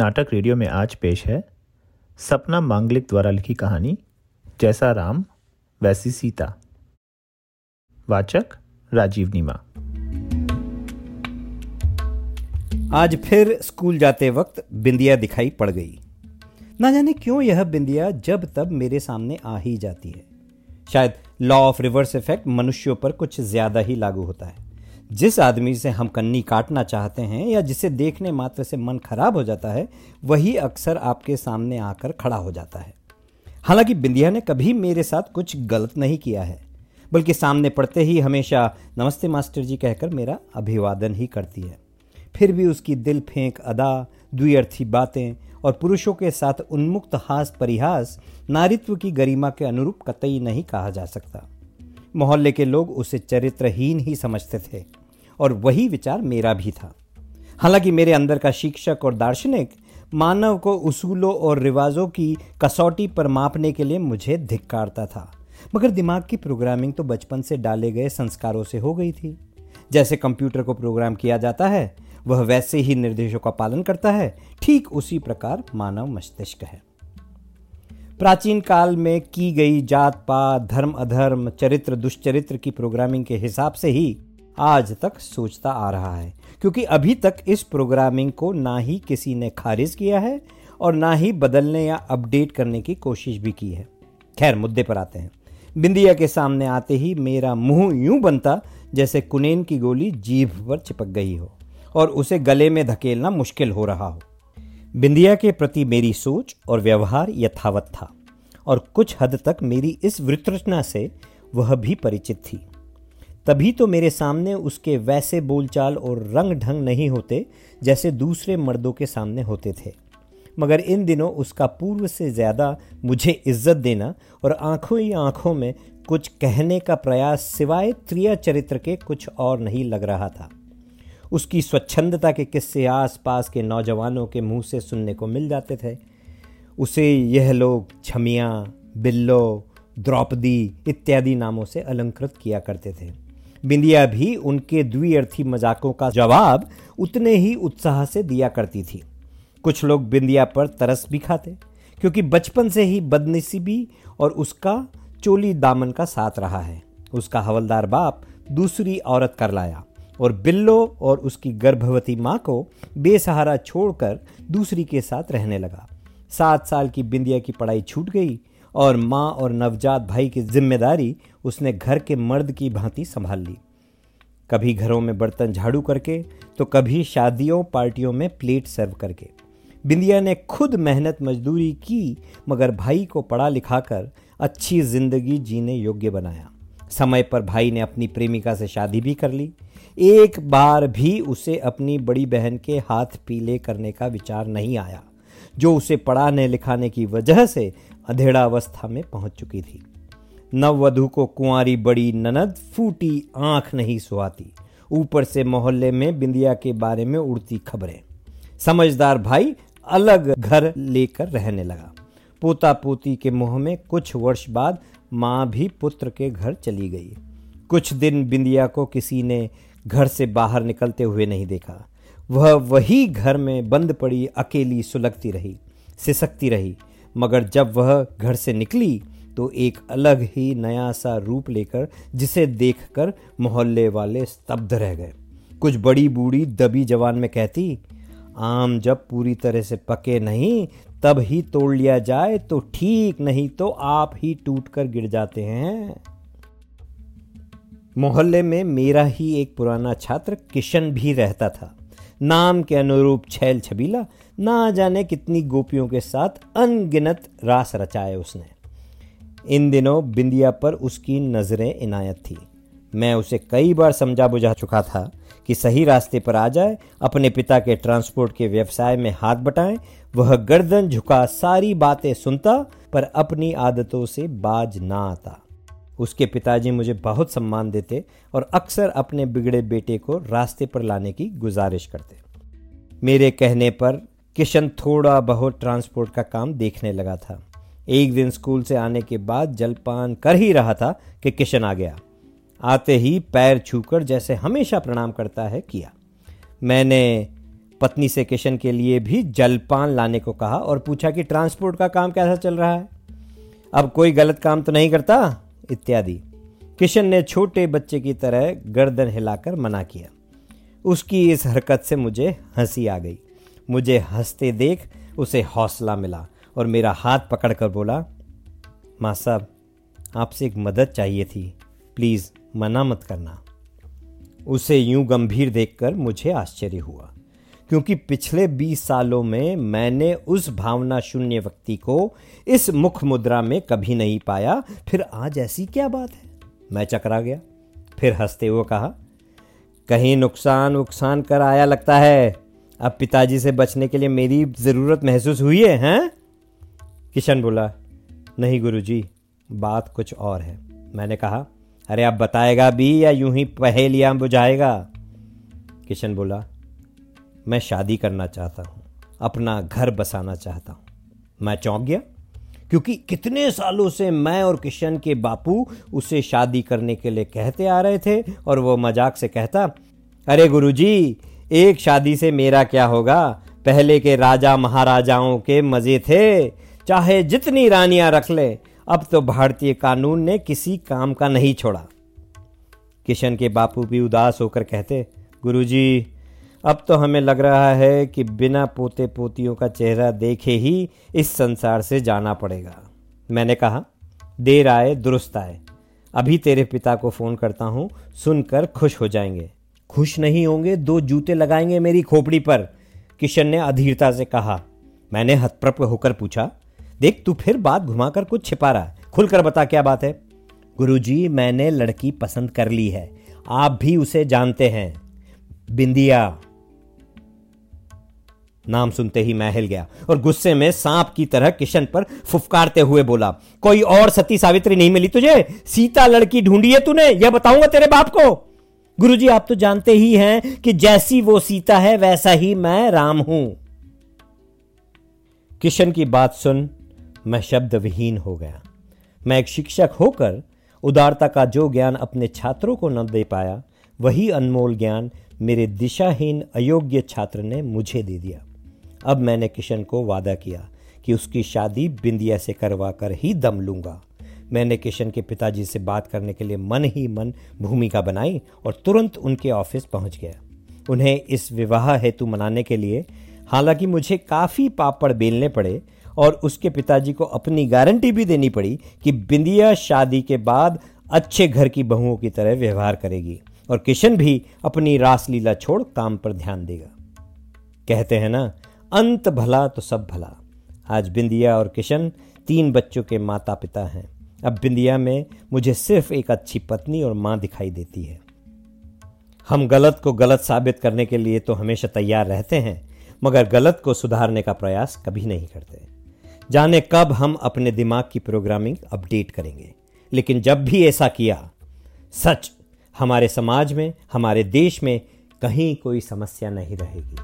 नाटक रेडियो में आज पेश है सपना मांगलिक द्वारा लिखी कहानी, जैसा राम, वैसी सीता। वाचक, राजीव नीमा। आज फिर स्कूल जाते वक्त बिंदिया दिखाई पड़ गई। ना जाने क्यों यह बिंदिया जब तब मेरे सामने आ ही जाती है। शायद लॉ ऑफ़ रिवर्स इफ़ेक्ट मनुष्यों पर कुछ ज़्यादा ही लागू होता है। जिस आदमी से हम कन्नी काटना चाहते हैं या जिसे देखने मात्र से मन खराब हो जाता है, वही अक्सर आपके सामने आकर खड़ा हो जाता है। हालाँकि बिंदिया ने कभी मेरे साथ कुछ गलत नहीं किया है, बल्कि सामने पड़ते ही हमेशा, नमस्ते मास्टर जी कहकर मेरा अभिवादन ही करती है। फिर भी उसकी दिल फेंक, अदा, द्विअर्थी बातें और पुरुषों के साथ उन्मुक्त हास परिहास, नारित्व की गरिमा के अनुरूप कतई नहीं कहा जा सकता। मोहल्ले के लोग उसे चरित्रहीन ही समझते थे। और वही विचार मेरा भी था। हालाँकि मेरे अंदर का शिक्षक और दार्शनिक मानव को उसूलों और रिवाजों की कसौटी पर मापने के लिए मुझे धिक्कारता था। मगर दिमाग की प्रोग्रामिंग तो बचपन से डाले गए संस्कारों से हो गई थी। जैसे कंप्यूटर को प्रोग्राम किया जाता है, वह वैसे ही निर्देशों का पालन करता है। ठीक उसी प्रकार मानव मस्तिष्क है। प्राचीन काल में की गई जात पात धर्म अधर्म चरित्र दुष्चरित्र की प्रोग्रामिंग के हिसाब से ही आज तक सोचता आ रहा है, क्योंकि अभी तक इस प्रोग्रामिंग को ना ही किसी ने खारिज किया है और ना ही बदलने या अपडेट करने की कोशिश भी की है। खैर, मुद्दे पर आते हैं। बिंदिया के सामने आते ही मेरा मुँह यूँ बनता जैसे कुनेन की गोली जीभ पर चिपक गई हो और उसे गले में धकेलना मुश्किल हो रहा हो। बिंदिया के प्रति मेरी सोच और व्यवहार यथावत था और कुछ हद तक मेरी इस वृत्रचना से वह भी परिचित थी। तभी तो मेरे सामने उसके वैसे बोलचाल और रंग ढंग नहीं होते जैसे दूसरे मर्दों के सामने होते थे। मगर इन दिनों उसका पूर्व से ज़्यादा मुझे इज़्ज़त देना और आँखों ही आँखों में कुछ कहने का प्रयास सिवाय त्रिया चरित्र के कुछ और नहीं लग रहा था। उसकी स्वच्छंदता के किस्से आस पास के नौजवानों के मुँह से सुनने को मिल जाते थे। उसे यह लोग छमिया, बिल्लो, द्रौपदी इत्यादि नामों से अलंकृत किया करते थे। बिंदिया भी उनके द्विअर्थी मजाकों का जवाब उतने ही उत्साह से दिया करती थी। कुछ लोग बिंदिया पर तरस भी खाते, क्योंकि बचपन से ही बदनसीबी और उसका चोली दामन का साथ रहा है। उसका हवलदार बाप दूसरी औरत कर लाया और बिल्लो और उसकी गर्भवती माँ को बेसहारा छोड़कर दूसरी के साथ रहने लगा। सात साल की बिंदिया की पढ़ाई छूट गई और माँ और नवजात भाई की ज़िम्मेदारी उसने घर के मर्द की भांति संभाल ली। कभी घरों में बर्तन झाड़ू करके तो कभी शादियों, पार्टियों में प्लेट सर्व करके। बिंदिया ने खुद मेहनत मजदूरी की, मगर भाई को पढ़ा लिखा कर अच्छी ज़िंदगी जीने योग्य बनाया। समय पर भाई ने अपनी प्रेमिका से शादी भी कर ली। एक बार भी उसे अपनी बड़ी बहन के हाथ पीले करने का विचार नहीं आया, जो उसे पढ़ाने लिखाने की वजह से अधेड़ा अवस्था में पहुँच चुकी थी। नववधु को कुंवारी बड़ी ननद फूटी, आँख नहीं सुहाती। ऊपर से मोहल्ले में बिंदिया के बारे में उड़ती खबरें। समझदार भाई अलग घर लेकर रहने लगा। पोता पोती के मुँह में कुछ वर्ष बाद माँ भी पुत्र के घर चली गई। कुछ दिन बिंदिया को किसी ने घर से बाहर निकलते हुए नहीं देखा। वह वही घर में बंद पड़ी, अकेली सुलगती रही, सिसकती रही। मगर जब वह घर से निकली तो एक अलग ही नया सा रूप लेकर जिसे देखकर मोहल्ले वाले स्तब्ध रह गए। कुछ बड़ी बूढ़ी दबी जवान में कहती, आम जब पूरी तरह से पके नहीं, तब ही तोड़ लिया जाए तो ठीक, नहीं तो आप ही टूट कर गिर जाते हैं। मोहल्ले में मेरा ही एक पुराना छात्र किशन भी रहता था। नाम के अनुरूप छैल छबीला ना जाने कितनी गोपियों के साथ अनगिनत रास रचाए उसने। इन दिनों बिंदिया पर उसकी नज़रें इनायत थी। मैं उसे कई बार समझा बुझा चुका था कि सही रास्ते पर आ जाए, अपने पिता के ट्रांसपोर्ट के व्यवसाय में हाथ बटाएँ, वह गर्दन झुका सारी बातें सुनता, पर अपनी आदतों से बाज ना आता। उसके पिताजी मुझे बहुत सम्मान देते और अक्सर अपने बिगड़े बेटे को रास्ते पर लाने की गुजारिश करते। मेरे कहने पर किशन थोड़ा बहुत ट्रांसपोर्ट का काम देखने लगा था। एक दिन स्कूल से आने के बाद जलपान कर ही रहा था कि किशन आ गया। आते ही पैर छूकर जैसे हमेशा प्रणाम करता है, किया। मैंने पत्नी से किशन के लिए भी जलपान लाने को कहा और पूछा कि ट्रांसपोर्ट का काम कैसा चल रहा है? अब कोई गलत काम तो नहीं करता? इत्यादि। किशन ने छोटे बच्चे की तरह गर्दन हिलाकर मना किया। उसकी इस हरकत से मुझे हँसी आ गई। मुझे हँसते देख उसे हौसला मिला और मेरा हाथ पकड़कर बोला, माँ साहब, आपसे एक मदद चाहिए थी। प्लीज़ मना मत करना। उसे यूँ गंभीर देखकर मुझे आश्चर्य हुआ, क्योंकि पिछले बीस सालों में मैंने उस भावना शून्य व्यक्ति को इस मुख मुद्रा में कभी नहीं पाया। फिर आज ऐसी क्या बात है? मैं चकरा गया, फिर हँसते हुए कहा, कहीं नुकसान उकसान कर आया लगता है। अब पिताजी से बचने के लिए मेरी ज़रूरत महसूस हुई है, हैं? किशन बोला, नहीं गुरुजी, बात कुछ और है। मैंने कहा, अरे, आप बताएगा भी या यूँ ही पहेलियाँ बुझाएगा? किशन बोला, मैं शादी करना चाहता हूँ, अपना घर बसाना चाहता हूँ। मैं चौंक गया, क्योंकि कितने सालों से मैं और किशन के बापू उसे शादी करने के लिए कहते आ रहे थे और वो मज़ाक से कहता, अरे गुरुजी एक शादी से मेरा क्या होगा? पहले के राजा महाराजाओं के मज़े थे। चाहे जितनी रानियाँ रख ले, अब तो भारतीय कानून ने किसी काम का नहीं छोड़ा। किशन के बापू भी उदास होकर कहते, गुरुजी, अब तो हमें लग रहा है कि बिना पोते पोतियों का चेहरा देखे ही इस संसार से जाना पड़ेगा। मैंने कहा, देर आए, दुरुस्त आए। अभी तेरे पिता को फ़ोन करता हूँ, सुनकर खुश हो जाएँगे। खुश नहीं होंगे, दो जूते लगाएँगे मेरी खोपड़ी पर, किशन ने अधीरता से कहा। मैंने हतप्रप होकर पूछा, देख तू फिर बात घुमाकर कुछ छिपा रहा है, खुलकर बता क्या बात है? गुरुजी, मैंने लड़की पसंद कर ली है, आप भी उसे जानते हैं। बिंदिया, नाम सुनते ही मैं हिल गया और गुस्से में सांप की तरह किशन पर फुफकारते हुए बोला, कोई और सती सावित्री नहीं मिली तुझे? सीता लड़की ढूंढी है तूने, यह बताऊँगा तेरे बाप को। गुरुजी, आप तो जानते ही हैं कि जैसी वो सीता है, वैसा ही मैं राम हूँ। किशन की बात सुन मैं शब्द विहीन हो गया। मैं एक शिक्षक होकर उदारता का जो ज्ञान अपने छात्रों को न दे पाया, वही अनमोल ज्ञान मेरे दिशाहीन अयोग्य छात्र ने मुझे दे दिया। अब मैंने किशन को वादा किया कि उसकी शादी बिंदिया से करवा कर ही दम लूँगा। मैंने किशन के पिताजी से बात करने के लिए मन ही मन भूमिका बनाई और तुरंत उनके ऑफ़िस पहुँच गया। उन्हें इस विवाह हेतु मनाने के लिए, हालाँकि मुझे काफ़ी पापड़ बेलने पड़े और उसके पिताजी को अपनी गारंटी भी देनी पड़ी कि बिंदिया शादी के बाद अच्छे घर की बहुओं की तरह व्यवहार करेगी और किशन भी अपनी रासलीला छोड़ काम पर ध्यान देगा। कहते हैं ना, अंत भला तो सब भला। आज बिंदिया और किशन तीन बच्चों के माता पिता हैं। अब बिंदिया में मुझे सिर्फ़ एक अच्छी पत्नी और माँ दिखाई देती है। हम गलत को गलत साबित करने के लिए तो हमेशा तैयार रहते हैं, मगर गलत को सुधारने का प्रयास कभी नहीं करते। जाने कब हम अपने दिमाग की प्रोग्रामिंग अपडेट करेंगे, लेकिन जब भी ऐसा किया, सच, हमारे समाज में, हमारे देश में कहीं कोई समस्या नहीं रहेगी।